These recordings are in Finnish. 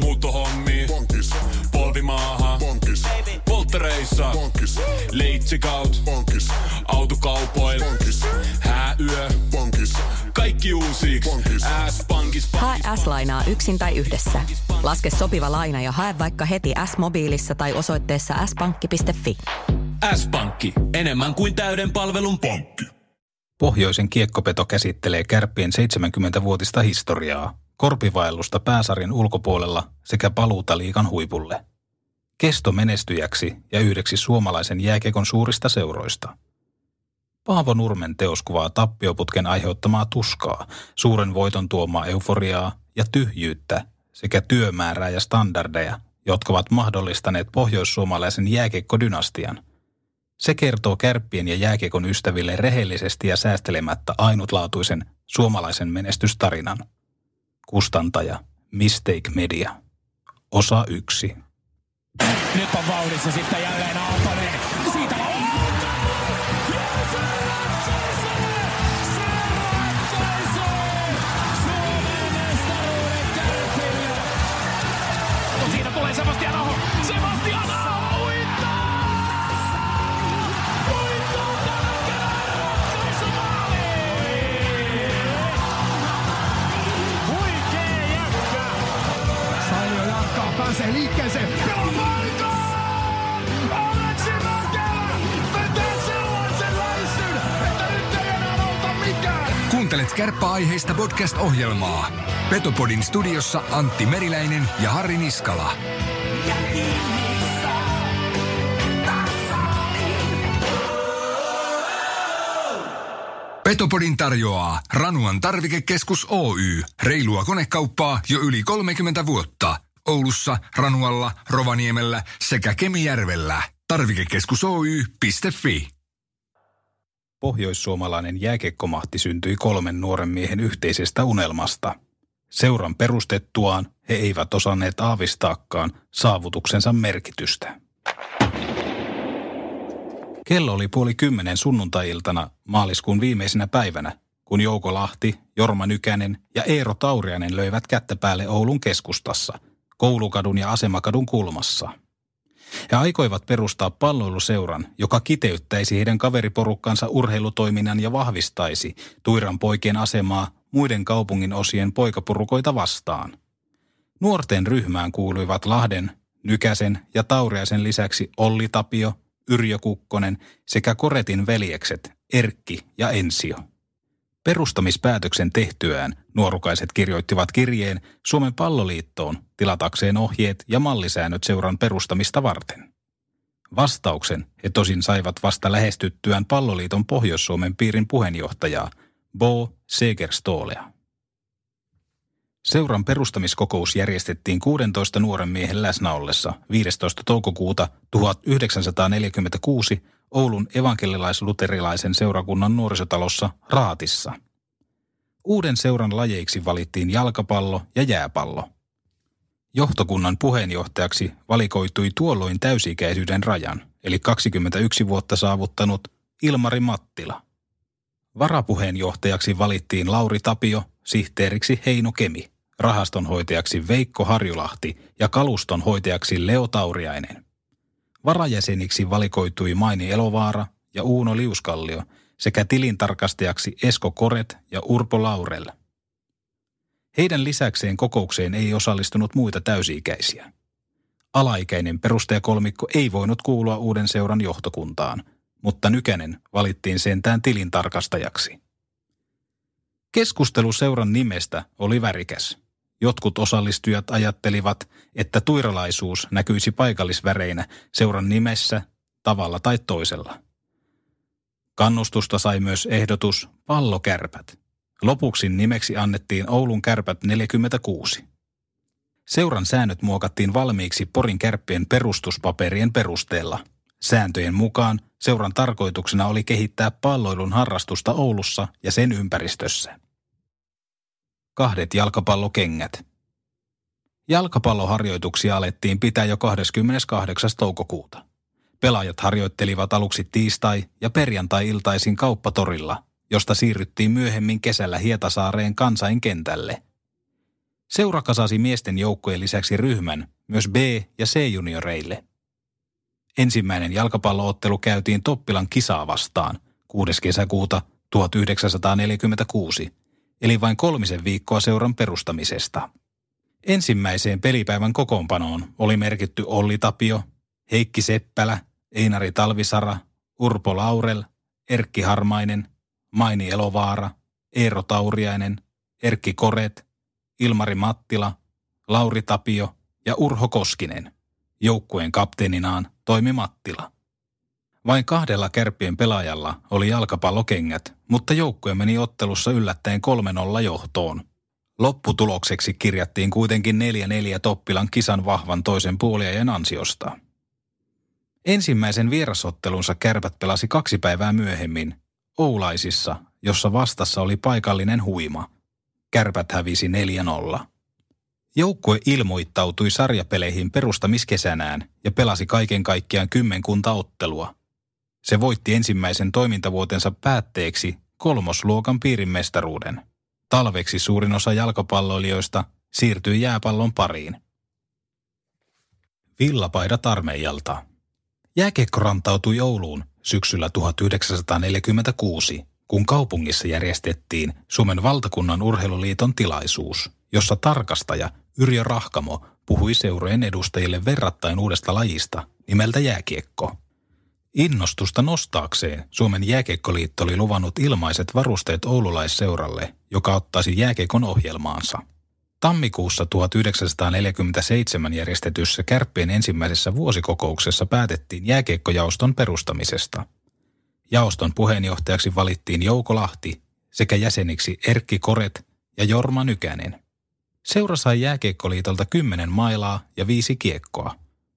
Muuttohommi. Bonkis. Polvimaaha. Bonkis. Polttereissa. Bonkis. Leitsikaut. Bonkis. Autokaupoil. Bonkis. Hääyö. Bonkis. Kaikki uusi. S-pankis. Hae S-lainaa yksin tai yhdessä. Laske sopiva laina ja hae vaikka heti S-mobiilissa tai osoitteessa s-pankki.fi. S-pankki. Enemmän kuin täyden palvelun pankki. Pohjoisen kiekkopeto käsittelee kärppien 70-vuotista historiaa, korpivaellusta pääsarjan ulkopuolella sekä paluuta liikan huipulle. Kesto menestyjäksi ja yhdeksi suomalaisen jääkiekon suurista seuroista. Paavo Nurmen teos kuvaa tappioputken aiheuttamaa tuskaa, suuren voiton tuomaa euforiaa ja tyhjyyttä sekä työmäärää ja standardeja, jotka ovat mahdollistaneet pohjoissuomalaisen jääkiekkodynastian – se kertoo kärppien ja jääkiekon ystäville rehellisesti ja säästelemättä ainutlaatuisen suomalaisen menestystarinan. Kustantaja Mistake Media. Osa yksi. Nyt on vauhdissa sitten jälleen Aaltonen. Pääsee liikkeeseen. Pelapaikka! Aleksi Mäkelä vetää sellaisen läissyn, että nyt ei enää auta mikään. Kuuntelet kärppäaiheista podcast-ohjelmaa. Petopodin studiossa Antti Meriläinen ja Harri Niskala. Petopodin tarjoaa Ranuan tarvikekeskus Oy. Reilua konekauppaa jo yli 30 vuotta. Oulussa, Ranualla, Rovaniemellä sekä Kemijärvellä. Tarvikekeskus Oy.fi. Pohjoissuomalainen jääkiekkomahti syntyi kolmen nuoren miehen yhteisestä unelmasta. Seuran perustettuaan he eivät osanneet aavistaakaan saavutuksensa merkitystä. Kello oli puoli kymmenen sunnuntai-iltana maaliskuun viimeisenä päivänä, kun Jouko Lahti, Jorma Nykänen ja Eero Taurianen löivät kättä päälle Oulun keskustassa, koulukadun ja asemakadun kulmassa. He aikoivat perustaa palloiluseuran, joka kiteyttäisi heidän kaveriporukkansa urheilutoiminnan ja vahvistaisi Tuiran poikien asemaa muiden kaupungin osien poikapurukoita vastaan. Nuorten ryhmään kuuluivat Lahden, Nykäsen ja Tauriaisen lisäksi Olli Tapio, Yrjö Kukkonen sekä Koretin veljekset Erkki ja Ensio. Perustamispäätöksen tehtyään nuorukaiset kirjoittivat kirjeen Suomen palloliittoon tilatakseen ohjeet ja mallisäännöt seuran perustamista varten. Vastauksen he tosin saivat vasta lähestyttyään palloliiton Pohjois-Suomen piirin puheenjohtajaa Bo Segerstolea. Seuran perustamiskokous järjestettiin 16 nuoren miehen läsnä ollessa 15. toukokuuta 1946 Oulun evankelilais-luterilaisen seurakunnan nuorisotalossa Raatissa. Uuden seuran lajeiksi valittiin jalkapallo ja jääpallo. Johtokunnan puheenjohtajaksi valikoitui tuolloin täysikäisyyden rajan, eli 21 vuotta saavuttanut Ilmari Mattila. Varapuheenjohtajaksi valittiin Lauri Tapio, sihteeriksi Heino Kemi, rahastonhoitajaksi Veikko Harjulahti ja kalustonhoitajaksi Leo Tauriainen. Varajäseniksi valikoitui Maini Elovaara ja Uuno Liuskallio sekä tilintarkastajaksi Esko Koret ja Urpo Laurel. Heidän lisäkseen kokoukseen ei osallistunut muita täysi-ikäisiä. Alaikäinen perustajakolmikko ei voinut kuulua uuden seuran johtokuntaan, mutta Nykänen valittiin sentään tilintarkastajaksi. Keskustelu seuran nimestä oli värikäs. Jotkut osallistujat ajattelivat, että tuiralaisuus näkyisi paikallisväreinä seuran nimessä tavalla tai toisella. Kannustusta sai myös ehdotus pallokärpät. Lopuksi nimeksi annettiin Oulun kärpät 46. Seuran säännöt muokattiin valmiiksi Porin kärppien perustuspaperien perusteella. Sääntöjen mukaan seuran tarkoituksena oli kehittää palloilun harrastusta Oulussa ja sen ympäristössä. Kahdet jalkapallokengät. Jalkapalloharjoituksia alettiin pitää jo 28. toukokuuta. Pelaajat harjoittelivat aluksi tiistai- ja perjantai-iltaisin kauppatorilla, josta siirryttiin myöhemmin kesällä Hietasaareen kansainkentälle. Seura kasasi miesten joukkojen lisäksi ryhmän myös B- ja C-junioreille. Ensimmäinen jalkapalloottelu käytiin Toppilan kisaa vastaan 6. kesäkuuta 1946, eli vain kolmisen viikkoa seuran perustamisesta. Ensimmäiseen pelipäivän kokoonpanoon oli merkitty Olli Tapio, Heikki Seppälä, Einari Talvisara, Urpo Laurel, Erkki Harmainen, Maini Elovaara, Eero Tauriainen, Erkki Koret, Ilmari Mattila, Lauri Tapio ja Urho Koskinen. Joukkueen kapteeninaan toimi Mattila. Vain kahdella kärppien pelaajalla oli jalkapallokengät, mutta joukkue meni ottelussa yllättäen 3-0 johtoon. Lopputulokseksi kirjattiin kuitenkin 4-4 Toppilan kisan vahvan toisen puoliajan ansiosta. Ensimmäisen vierasottelunsa kärpät pelasi kaksi päivää myöhemmin, Oulaisissa, jossa vastassa oli paikallinen huima. Kärpät hävisi 4-0. Joukkue ilmoittautui sarjapeleihin perustamiskesänään ja pelasi kaiken kaikkiaan kymmenkunta ottelua. Se voitti ensimmäisen toimintavuotensa päätteeksi kolmosluokan piirimestaruuden. Talveksi suurin osa jalkapalloilijoista siirtyi jääpallon pariin. Villapaidat armeijalta. Jääkiekko rantautui Ouluun syksyllä 1946, kun kaupungissa järjestettiin Suomen valtakunnan urheiluliiton tilaisuus, jossa tarkastaja Yrjö Rahkamo puhui seurojen edustajille verrattain uudesta lajista nimeltä jääkiekko. Innostusta nostaakseen Suomen jääkiekkoliitto oli luvannut ilmaiset varusteet oululaisseuralle, joka ottaisi jääkiekon ohjelmaansa. Tammikuussa 1947 järjestetyssä Kärppien ensimmäisessä vuosikokouksessa päätettiin jääkiekkojaoston perustamisesta. Jaoston puheenjohtajaksi valittiin Jouko Lahti sekä jäseniksi Erkki Koret ja Jorma Nykänen. Seura sai jääkiekkoliitolta kymmenen mailaa ja viisi kiekkoa,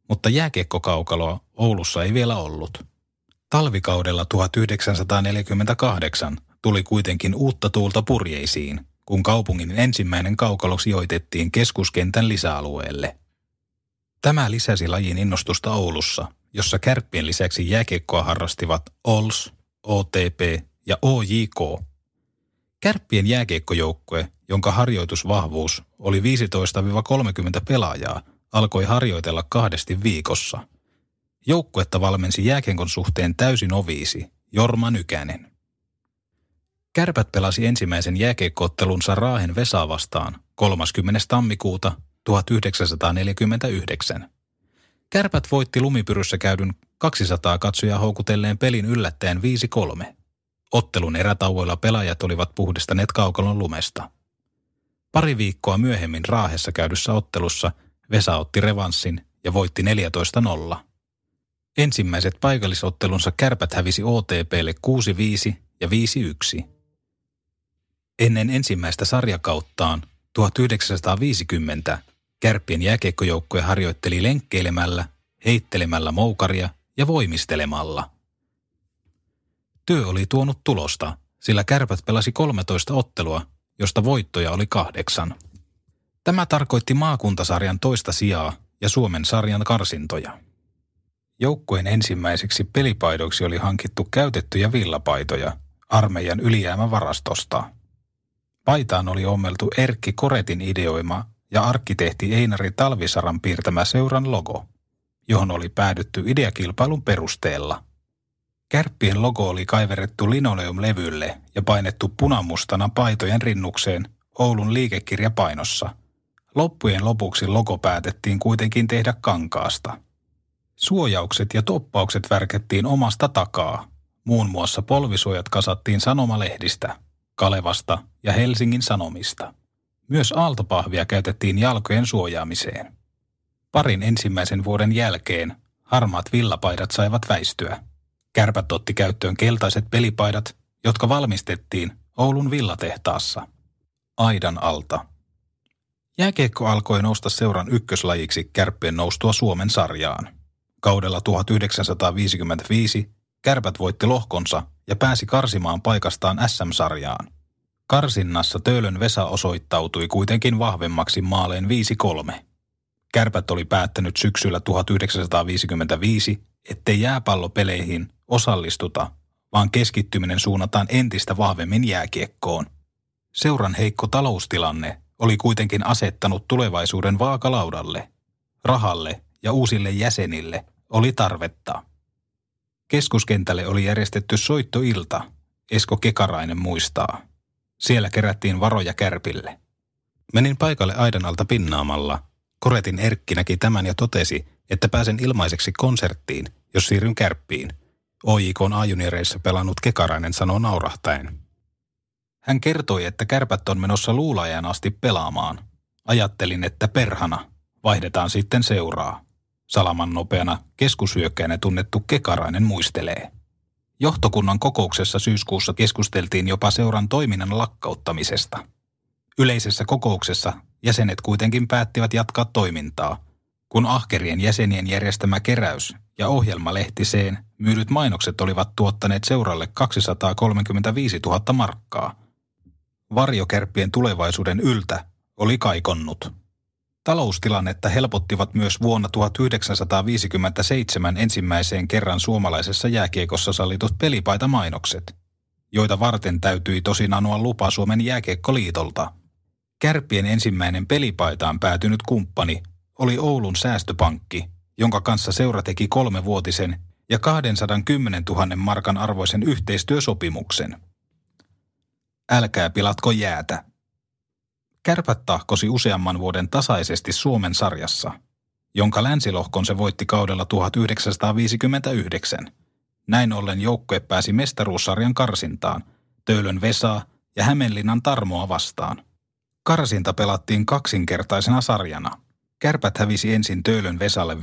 mutta jääkiekkokaukaloa Oulussa ei vielä ollut. Talvikaudella 1948 tuli kuitenkin uutta tuulta purjeisiin, kun kaupungin ensimmäinen kaukalo sijoitettiin keskuskentän lisäalueelle. Tämä lisäsi lajin innostusta Oulussa, jossa kärppien lisäksi jääkiekkoa harrastivat OLS, OTP ja OJK. Kärppien jääkiekkojoukkue, jonka harjoitusvahvuus oli 15-30 pelaajaa, alkoi harjoitella kahdesti viikossa. Joukkuetta valmensi jääkenkon suhteen täysin oviisi Jorma Nykänen. Kärpät pelasi ensimmäisen jääkeikkoottelunsa Raahen Vesaa vastaan 30. tammikuuta 1949. Kärpät voitti lumipyryssä käydyn 200 katsoja houkutelleen pelin yllättäen 5-3. Ottelun erätauoilla pelaajat olivat puhdistaneet kaukalon lumesta. Pari viikkoa myöhemmin Raahessa käydyssä ottelussa Vesa otti revanssin ja voitti 14-0. Ensimmäiset paikallisottelunsa kärpät hävisi OTPlle 6-5 ja 5-1. Ennen ensimmäistä sarjakauttaan 1950 kärppien jääkiekkojoukkue harjoitteli lenkkeilemällä, heittelemällä moukaria ja voimistelemalla. Työ oli tuonut tulosta, sillä kärpät pelasi 13 ottelua, josta voittoja oli kahdeksan. Tämä tarkoitti maakuntasarjan toista sijaa ja Suomen sarjan karsintoja. Joukkueen ensimmäiseksi pelipaidoiksi oli hankittu käytettyjä villapaitoja armeijan ylijäämävarastosta. Paitaan oli ommeltu Erkki Koretin ideoima ja arkkitehti Einari Talvisaran piirtämä seuran logo, johon oli päädytty ideakilpailun perusteella. Kärppien logo oli kaiverettu linoleumlevylle ja painettu punamustana paitojen rinnukseen Oulun liikekirjapainossa. Loppujen lopuksi logo päätettiin kuitenkin tehdä kankaasta. Suojaukset ja toppaukset värkettiin omasta takaa. Muun muassa polvisuojat kasattiin sanomalehdistä, Kalevasta ja Helsingin Sanomista. Myös aaltopahvia käytettiin jalkojen suojaamiseen. Parin ensimmäisen vuoden jälkeen harmaat villapaidat saivat väistyä. Kärpät otti käyttöön keltaiset pelipaidat, jotka valmistettiin Oulun villatehtaassa. Aidan alta. Jääkiekko alkoi nousta seuran ykköslajiksi kärppien noustua Suomen sarjaan. Kaudella 1955 kärpät voitti lohkonsa ja pääsi karsimaan paikastaan SM-sarjaan. Karsinnassa Töölön Vesa osoittautui kuitenkin vahvemmaksi maaleen 5-3. Kärpät oli päättänyt syksyllä 1955, ettei jääpallopeleihin osallistuta, vaan keskittyminen suunnataan entistä vahvemmin jääkiekkoon. Seuran heikko taloustilanne oli kuitenkin asettanut tulevaisuuden vaakalaudalle. Rahalle ja uusille jäsenille oli tarvetta. Keskuskentälle oli järjestetty soittoilta, Esko Kekarainen muistaa. Siellä kerättiin varoja kärpille. Menin paikalle aidan alta pinnaamalla. Koretin Erkki näki tämän ja totesi, että pääsen ilmaiseksi konserttiin, jos siirryn kärppiin. OJK on A-junioreissa pelannut Kekarainen sanoo naurahtaen. Hän kertoi, että kärpät on menossa luulajan asti pelaamaan. Ajattelin, että perhana. Vaihdetaan sitten seuraa. Salaman nopeana keskusyökkäänä tunnettu Kekarainen muistelee. Johtokunnan kokouksessa syyskuussa keskusteltiin jopa seuran toiminnan lakkauttamisesta. Yleisessä kokouksessa jäsenet kuitenkin päättivät jatkaa toimintaa, kun ahkerien jäsenien järjestämä keräys ja ohjelmalehtiseen myydyt mainokset olivat tuottaneet seuralle 235 000 markkaa. Varjokärppien tulevaisuuden yltä oli kaikonnut. Taloustilannetta helpottivat myös vuonna 1957 ensimmäiseen kerran suomalaisessa jääkiekossa sallitut pelipaiта-mainokset, joita varten täytyi tosin anoa lupa Suomen jääkiekkoliitolta. Kärppien ensimmäinen pelipaitaan päätynyt kumppani oli Oulun säästöpankki, jonka kanssa seura teki kolmevuotisen ja 210 000 markan arvoisen yhteistyösopimuksen. Älkää pilatko jäätä. Kärpät tahkosi useamman vuoden tasaisesti Suomen sarjassa, jonka länsilohkon se voitti kaudella 1959. Näin ollen joukkue pääsi mestaruussarjan karsintaan, Töölön Vesaa ja Hämeenlinnan Tarmoa vastaan. Karsinta pelattiin kaksinkertaisena sarjana. Kärpät hävisi ensin Töölön Vesalle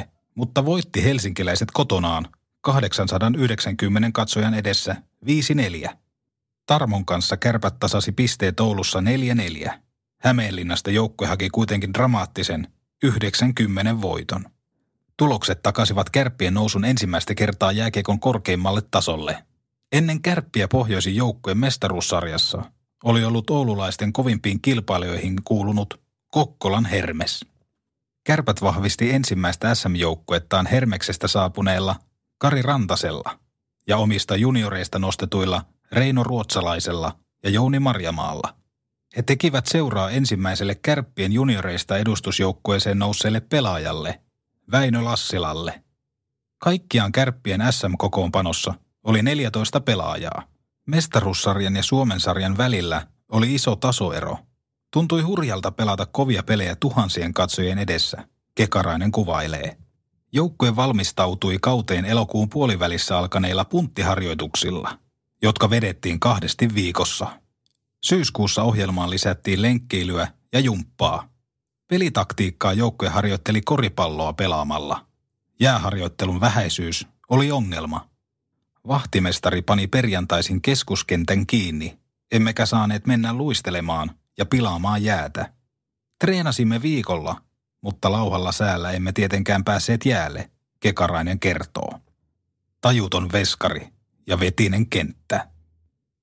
5-3, mutta voitti helsinkiläiset kotonaan 890 katsojan edessä 5-4. Tarmon kanssa kärpät tasasi pisteet Oulussa 4-4. Hämeenlinnasta joukkue haki kuitenkin dramaattisen 90 voiton. Tulokset takasivat kärppien nousun ensimmäistä kertaa jääkiekon korkeimmalle tasolle. Ennen kärppiä pohjoisin joukkueen mestaruussarjassa oli ollut oululaisten kovimpiin kilpailijoihin kuulunut Kokkolan Hermes. Kärpät vahvisti ensimmäistä SM-joukkuettaan Hermeksestä saapuneella Kari Rantasella ja omista junioreista nostetuilla Reino Ruotsalaisella ja Jouni Marjamaalla. He tekivät seuraa ensimmäiselle kärppien junioreista edustusjoukkueeseen nousseelle pelaajalle, Väinö Lassilalle. Kaikkiaan kärppien SM-kokoonpanossa oli 14 pelaajaa. Mestaruussarjan ja Suomen sarjan välillä oli iso tasoero. Tuntui hurjalta pelata kovia pelejä tuhansien katsojien edessä, Kekarainen kuvailee. Joukkue valmistautui kauteen elokuun puolivälissä alkaneilla punttiharjoituksilla – jotka vedettiin kahdesti viikossa. Syyskuussa ohjelmaan lisättiin lenkkeilyä ja jumppaa. Pelitaktiikkaa joukkue harjoitteli koripalloa pelaamalla. Jääharjoittelun vähäisyys oli ongelma. Vahtimestari pani perjantaisin keskuskentän kiinni, emmekä saaneet mennä luistelemaan ja pilaamaan jäätä. Treenasimme viikolla, mutta lauhalla säällä emme tietenkään päässeet jäälle, Kekarainen kertoo. Tajuton veskari, ja vetinen kenttä.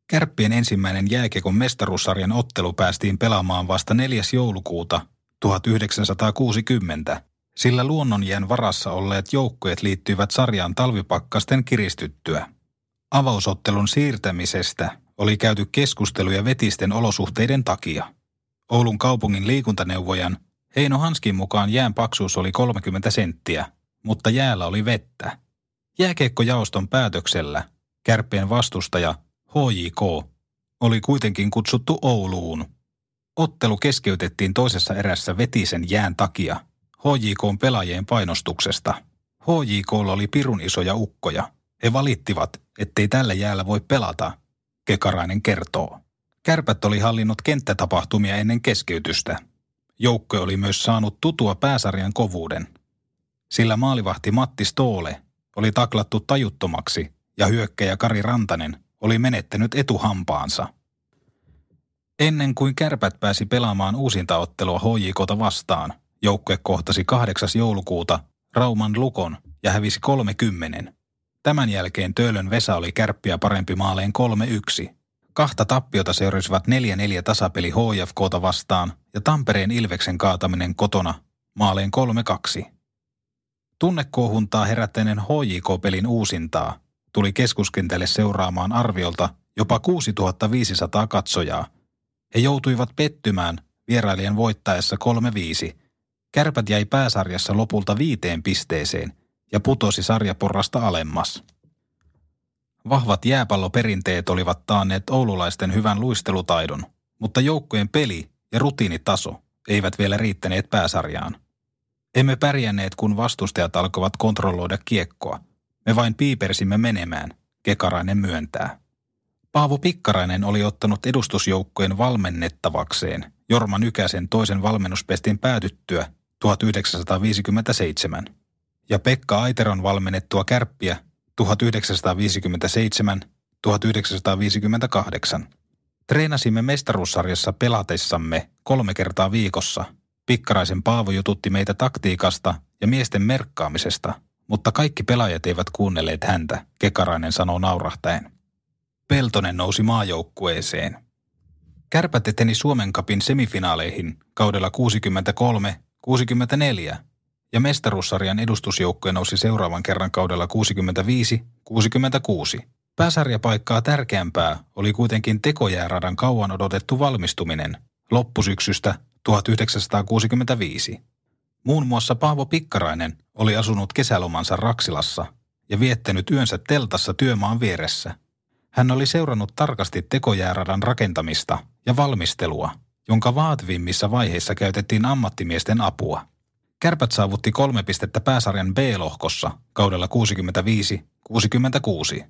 Kärppien ensimmäinen jääkekon mestaruussarjan ottelu päästiin pelaamaan vasta 4. joulukuuta 1960, sillä luonnonjään varassa olleet joukkueet liittyivät sarjaan talvipakkasten kiristyttyä. Avausottelun siirtämisestä oli käyty keskusteluja vetisten olosuhteiden takia. Oulun kaupungin liikuntaneuvojan Heino Hanskin mukaan jään paksuus oli 30 senttiä, mutta jäällä oli vettä. Jääkeikkojaoston päätöksellä Kärppien vastustaja HJK oli kuitenkin kutsuttu Ouluun. Ottelu keskeytettiin toisessa erässä vetisen jään takia HJKn pelaajien painostuksesta. HJK oli pirun isoja ukkoja. He valittivat, ettei tällä jäällä voi pelata, Kekarainen kertoo. Kärpät oli hallinnut kenttätapahtumia ennen keskeytystä. Joukkue oli myös saanut tutua pääsarjan kovuuden. Sillä maalivahti Matti Stoole oli taklattu tajuttomaksi ja hyökkäjä Kari Rantanen oli menettänyt etuhampaansa. Ennen kuin kärpät pääsi pelaamaan uusintaottelua HJKta vastaan, joukkue kohtasi 8. joulukuuta Rauman Lukon ja hävisi 30. Tämän jälkeen Töölön Vesa oli kärppiä parempi maaleen 3-1. Kahta tappiota seurasivat 4-4 tasapeli HFKta vastaan ja Tampereen Ilveksen kaataminen kotona maaleen 3-2. Tunnekuohuntaa herättäneen HJK-pelin uusintaa tuli keskuskentälle seuraamaan arviolta jopa 6500 katsojaa. He joutuivat pettymään vierailijan voittaessa 3-5. Kärpät jäi pääsarjassa lopulta viiteen pisteeseen ja putosi sarjaporrasta alemmas. Vahvat jääpalloperinteet olivat taanneet oululaisten hyvän luistelutaidon, mutta joukkojen peli ja rutiinitaso eivät vielä riittäneet pääsarjaan. Emme pärjänneet, kun vastustajat alkoivat kontrolloida kiekkoa. Me vain piipersimme menemään, Kekarainen myöntää. Paavo Pikkarainen oli ottanut edustusjoukkojen valmennettavakseen Jorma Nykäsen toisen valmennuspestin päätyttyä 1957 ja Pekka Aiteron valmennettua kärppiä 1957-1958. Treenasimme mestaruussarjassa pelatessamme kolme kertaa viikossa. Pikkaraisen Paavo jututti meitä taktiikasta ja miesten merkkaamisesta, mutta kaikki pelaajat eivät kuunnelleet häntä, Kekarainen sanoo naurahtaen. Peltonen nousi maajoukkueeseen. Kärpät eteni Suomen kapin semifinaaleihin kaudella 63-64 ja mestaruussarjan edustusjoukkoja nousi seuraavan kerran kaudella 65-66. Pääsarjapaikkaa tärkeämpää oli kuitenkin tekojääradan kauan odotettu valmistuminen loppusyksystä 1965. Muun muassa Paavo Pikkarainen oli asunut kesälomansa Raksilassa ja viettänyt yönsä teltassa työmaan vieressä. Hän oli seurannut tarkasti tekojääradan rakentamista ja valmistelua, jonka vaativimmissa vaiheissa käytettiin ammattimiesten apua. Kärpät saavutti kolme pistettä pääsarjan B-lohkossa kaudella 65-66.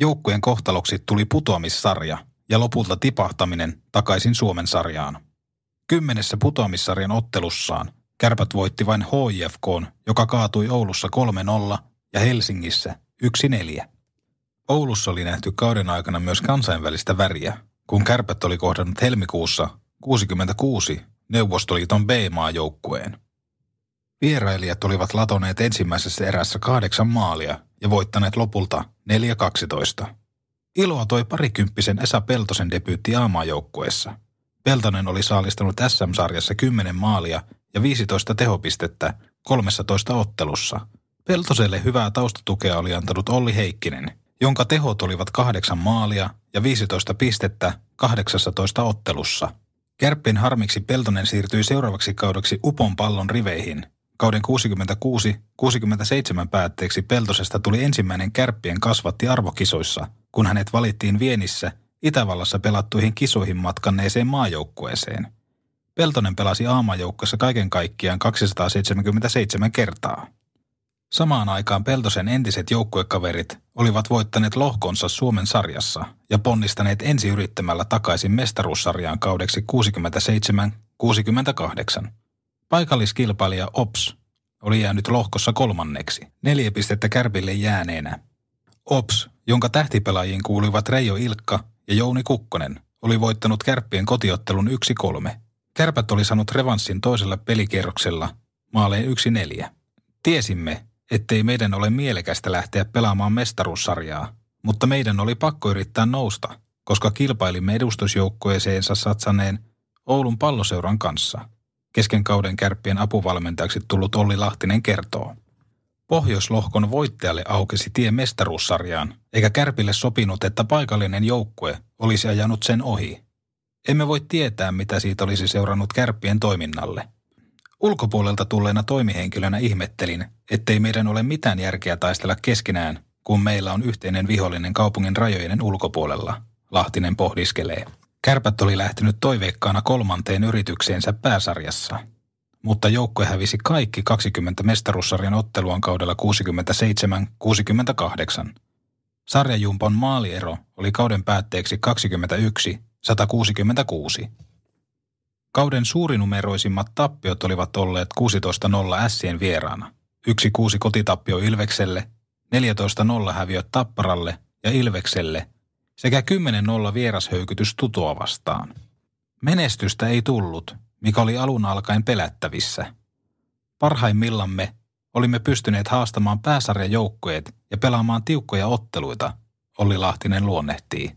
Joukkueen kohtaloksi tuli putoamissarja ja lopulta tipahtaminen takaisin Suomen sarjaan. Kymmenessä putoamissarjan ottelussaan Kärpät voitti vain HIFK, joka kaatui Oulussa 3-0 ja Helsingissä 1-4. Oulussa oli nähty kauden aikana myös kansainvälistä väriä, kun Kärpät oli kohdannut helmikuussa 66 Neuvostoliiton B-maajoukkueen. Vierailijat olivat latoneet ensimmäisessä erässä kahdeksan maalia ja voittaneet lopulta 4-12. Iloa toi parikymppisen Esa Peltosen debyytti A-maajoukkueessa. Peltonen oli saalistanut SM-sarjassa 10 maalia ja 15 tehopistettä 13 ottelussa. Peltoselle hyvää taustatukea oli antanut Olli Heikkinen, jonka tehot olivat kahdeksan maalia ja 15 pistettä 18 ottelussa. Kärppin harmiksi Peltonen siirtyi seuraavaksi kaudeksi Upon pallon riveihin. Kauden 66-67 päätteeksi Peltosesta tuli ensimmäinen kärppien kasvatti arvokisoissa, kun hänet valittiin Vienissä Itävallassa pelattuihin kisoihin matkanneeseen maajoukkueeseen. Peltonen pelasi aamajoukkossa kaiken kaikkiaan 277 kertaa. Samaan aikaan Peltosen entiset joukkuekaverit olivat voittaneet lohkonsa Suomen sarjassa ja ponnistaneet ensi yrittämällä takaisin mestaruussarjaan kaudeksi 67-68. Paikalliskilpailija OPS oli jäänyt lohkossa kolmanneksi, neljä pistettä kärpille jääneenä. OPS, jonka tähtipelaajiin kuuluivat Reijo Ilkka ja Jouni Kukkonen, oli voittanut kärppien kotiottelun 1-3. Kärpät oli saanut revanssin toisella pelikierroksella maaleen 1-4. Tiesimme, ettei meidän ole mielekästä lähteä pelaamaan mestaruussarjaa, mutta meidän oli pakko yrittää nousta, koska kilpailimme edustusjoukkueeseensa satsaneen Oulun palloseuran kanssa. Kesken kauden kärppien apuvalmentajaksi tullut Olli Lahtinen kertoo. Pohjoislohkon voittajalle aukesi tie mestaruussarjaan, eikä kärpille sopinut, että paikallinen joukkue olisi ajanut sen ohi. Emme voi tietää, mitä siitä olisi seurannut kärppien toiminnalle – Ulkopuolelta tulleena toimihenkilönä ihmettelin, ettei meidän ole mitään järkeä taistella keskenään, kun meillä on yhteinen vihollinen kaupungin rajojen ulkopuolella, Lahtinen pohdiskelee. Kärpät oli lähtenyt toiveikkaana kolmanteen yritykseensä pääsarjassa, mutta joukkue hävisi kaikki 20 mestaruussarjan otteluan kaudella 67-68. Sarjajumpon maaliero oli kauden päätteeksi 21-166. Kauden suurinumeroisimmat tappiot olivat olleet 16-0 Sien vieraana, 1-6 kotitappio Ilvekselle, 14-0 häviöt Tapparalle ja Ilvekselle sekä 10-0 vierashöykytys Tutoa vastaan. Menestystä ei tullut, mikä oli alun alkaen pelättävissä. Parhaimmillamme olimme pystyneet haastamaan pääsarjan joukkueet ja pelaamaan tiukkoja otteluita, Olli Lahtinen luonnehtii.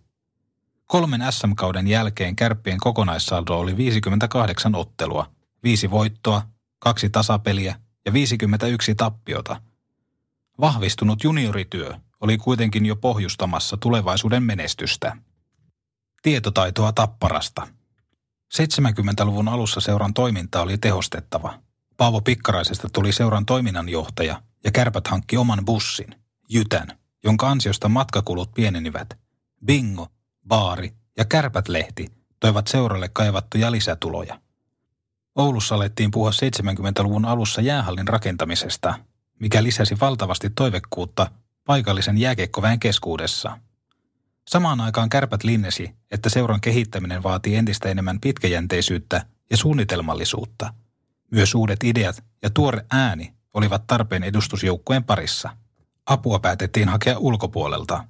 Kolmen SM-kauden jälkeen kärppien kokonaissaldo oli 58 ottelua, viisi voittoa, kaksi tasapeliä ja 51 tappiota. Vahvistunut juniorityö oli kuitenkin jo pohjustamassa tulevaisuuden menestystä. Tietotaitoa tapparasta. 70-luvun alussa seuran toiminta oli tehostettava. Paavo Pikkaraisesta tuli seuran toiminnanjohtaja ja kärpät hankki oman bussin, Jytän, jonka ansiosta matkakulut pienenivät. Bingo, baari ja kärpät-lehti toivat seuralle kaivattuja lisätuloja. Oulussa alettiin puhua 70-luvun alussa jäähallin rakentamisesta, mikä lisäsi valtavasti toivekkuutta paikallisen jääkeikkoväen keskuudessa. Samaan aikaan kärpät linnesi, että seuran kehittäminen vaatii entistä enemmän pitkäjänteisyyttä ja suunnitelmallisuutta. Myös uudet ideat ja tuore ääni olivat tarpeen edustusjoukkueen parissa. Apua päätettiin hakea ulkopuolelta.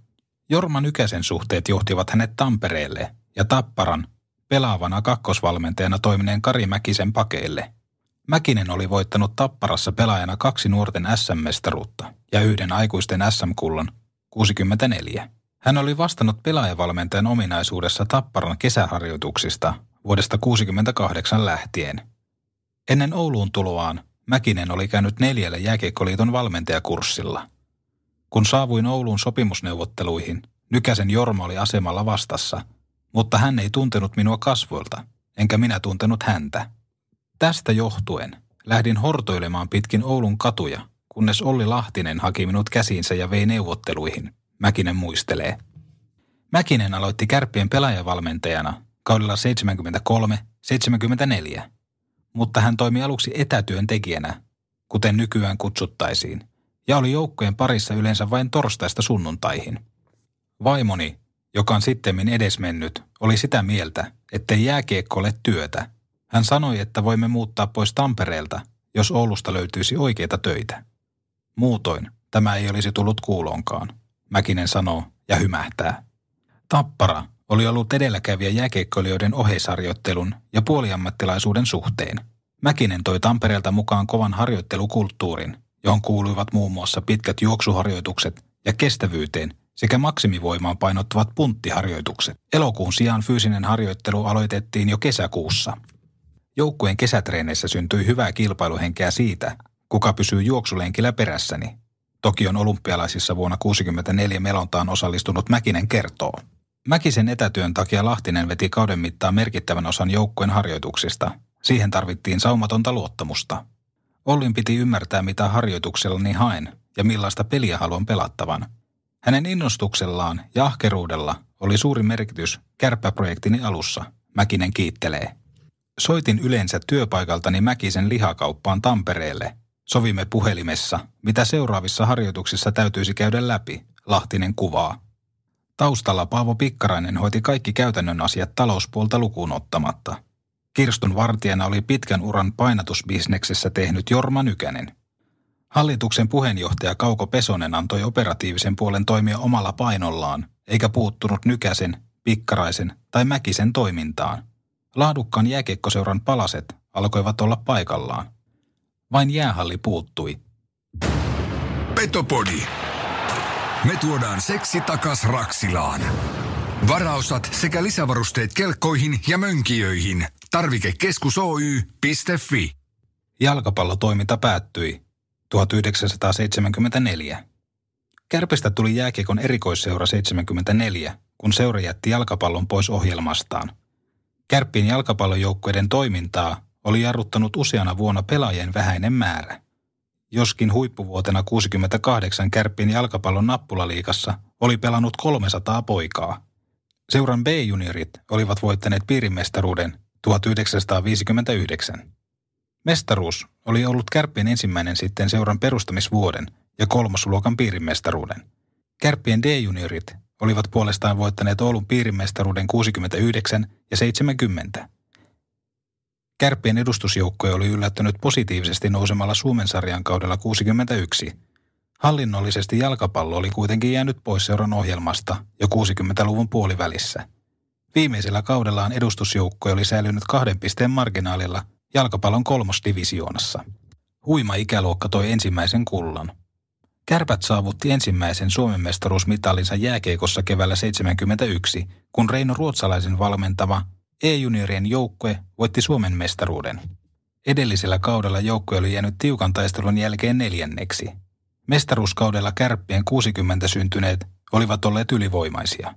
Jorma Nykäsen suhteet johtivat hänet Tampereelle ja Tapparan pelaavana kakkosvalmentajana toimineen Kari Mäkisen pakeille. Mäkinen oli voittanut Tapparassa pelaajana kaksi nuorten SM-mestaruutta ja yhden aikuisten SM-kullan 64. Hän oli vastannut pelaajavalmentajan ominaisuudessa Tapparan kesäharjoituksista vuodesta 68 lähtien. Ennen Ouluun tuloaan Mäkinen oli käynyt neljällä jääkiekkoliiton valmentajakurssilla. Kun saavuin Ouluun sopimusneuvotteluihin, Nykäsen Jorma oli asemalla vastassa, mutta hän ei tuntenut minua kasvoilta, enkä minä tuntenut häntä. Tästä johtuen lähdin hortoilemaan pitkin Oulun katuja, kunnes Olli Lahtinen haki minut käsiinsä ja vei neuvotteluihin, Mäkinen muistelee. Mäkinen aloitti kärppien pelaajavalmentajana kaudella 73-74, mutta hän toimi aluksi etätyöntekijänä, kuten nykyään kutsuttaisiin, ja oli joukkojen parissa yleensä vain torstaista sunnuntaihin. Vaimoni, joka on sittemmin edesmennyt, oli sitä mieltä, ettei jääkiekko ole työtä. Hän sanoi, että voimme muuttaa pois Tampereelta, jos Oulusta löytyisi oikeita töitä. Muutoin tämä ei olisi tullut kuulonkaan, Mäkinen sanoo ja hymähtää. Tappara oli ollut edelläkävijä jääkeikkoilijoiden oheisharjoittelun ja puoliammattilaisuuden suhteen. Mäkinen toi Tampereelta mukaan kovan harjoittelukulttuurin, johon kuuluivat muun muassa pitkät juoksuharjoitukset ja kestävyyteen sekä maksimivoimaan painottuvat punttiharjoitukset. Elokuun sijaan fyysinen harjoittelu aloitettiin jo kesäkuussa. Joukkueen kesätreeneissä syntyi hyvää kilpailuhenkeä siitä, kuka pysyy juoksulenkillä perässäni. Tokion olympialaisissa vuonna 1964 melontaan osallistunut Mäkinen kertoo. Mäkisen etätyön takia Lahtinen veti kauden mittaan merkittävän osan joukkueen harjoituksista. Siihen tarvittiin saumatonta luottamusta. Ollin piti ymmärtää, mitä harjoituksellani haen ja millaista peliä haluan pelattavan. Hänen innostuksellaan ja ahkeruudella oli suuri merkitys kärppäprojektini alussa, Mäkinen kiittelee. Soitin yleensä työpaikaltani Mäkisen lihakauppaan Tampereelle. Sovimme puhelimessa, mitä seuraavissa harjoituksissa täytyisi käydä läpi, Lahtinen kuvaa. Taustalla Paavo Pikkarainen hoiti kaikki käytännön asiat talouspuolta lukuun ottamatta. Kirstun vartijana oli pitkän uran painatusbisneksessä tehnyt Jorma Nykänen. Hallituksen puheenjohtaja Kauko Pesonen antoi operatiivisen puolen toimia omalla painollaan, eikä puuttunut Nykäsen, Pikkaraisen tai Mäkisen toimintaan. Laadukkaan jääkiekkoseuran palaset alkoivat olla paikallaan. Vain jäähalli puuttui. Petopodi. Me tuodaan seksi takas Raksilaan. Varaosat sekä lisävarusteet kelkkoihin ja mönkijöihin. Tarvikekeskus Oy.fi. Jalkapallotoiminta päättyi 1974. Kärpistä tuli jääkiekon erikoisseura 74, kun seura jätti jalkapallon pois ohjelmastaan. Kärppien jalkapallojoukkueiden toimintaa oli jarruttanut useana vuonna pelaajien vähäinen määrä. Joskin huippuvuotena 68 Kärppien jalkapallon nappulaliikassa oli pelannut 300 poikaa. Seuran B-juniorit olivat voittaneet piirimestaruuden 1959. Mestaruus oli ollut Kärppien ensimmäinen sitten seuran perustamisvuoden ja kolmosluokan piirimestaruuden. Kärppien D-juniorit olivat puolestaan voittaneet Oulun piirimestaruuden 69 ja 70. Kärppien edustusjoukkoja oli yllättänyt positiivisesti nousemalla Suomen sarjan kaudella 61. Hallinnollisesti jalkapallo oli kuitenkin jäänyt pois seuran ohjelmasta jo 60-luvun puolivälissä. Viimeisellä kaudellaan edustusjoukko oli säilynyt kahden pisteen marginaalilla jalkapallon kolmosdivisioonassa. Huima ikäluokka toi ensimmäisen kullan. Kärpät saavutti ensimmäisen Suomen mestaruusmitalinsa jääkeikossa keväällä 71, kun Reino Ruotsalaisen valmentama E-juniorien joukkue voitti Suomen mestaruuden. Edellisellä kaudella joukkue oli jäänyt tiukan taistelun jälkeen neljänneksi. Mestaruuskaudella kärppien 60 syntyneet olivat olleet ylivoimaisia.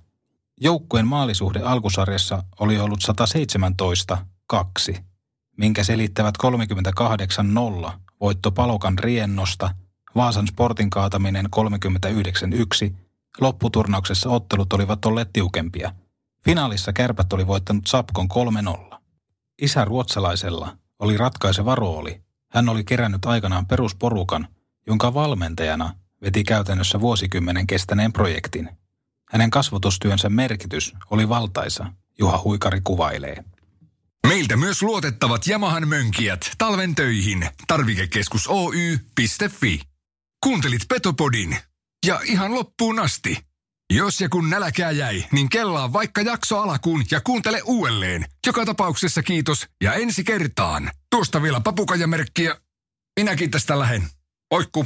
Joukkueen maalisuhde alkusarjassa oli ollut 117 2, minkä selittävät 38-0 voitto Palokan riennosta, Vaasan sportin kaataminen 39-1, lopputurnauksessa ottelut olivat olleet tiukempia. Finaalissa kärpät oli voittanut Sapkon 3-0. Isä ruotsalaisella oli ratkaiseva rooli. Hän oli kerännyt aikanaan perusporukan, jonka valmentajana veti käytännössä vuosikymmenen kestäneen projektin. Hänen kasvatustyönsä merkitys oli valtaisa, Juha Huikari kuvailee. Meiltä myös luotettavat Yamahan mönkijät talven töihin. Tarvikekeskus Oy.fi. Kuuntelit Petopodin. Ja ihan loppuun asti. Jos ja kun nälkää jäi, niin kellaa vaikka jakso alakuun ja kuuntele uudelleen. Joka tapauksessa kiitos ja ensi kertaan. Tuosta vielä papukajamerkkiä. Minäkin tästä lähen. Oikku.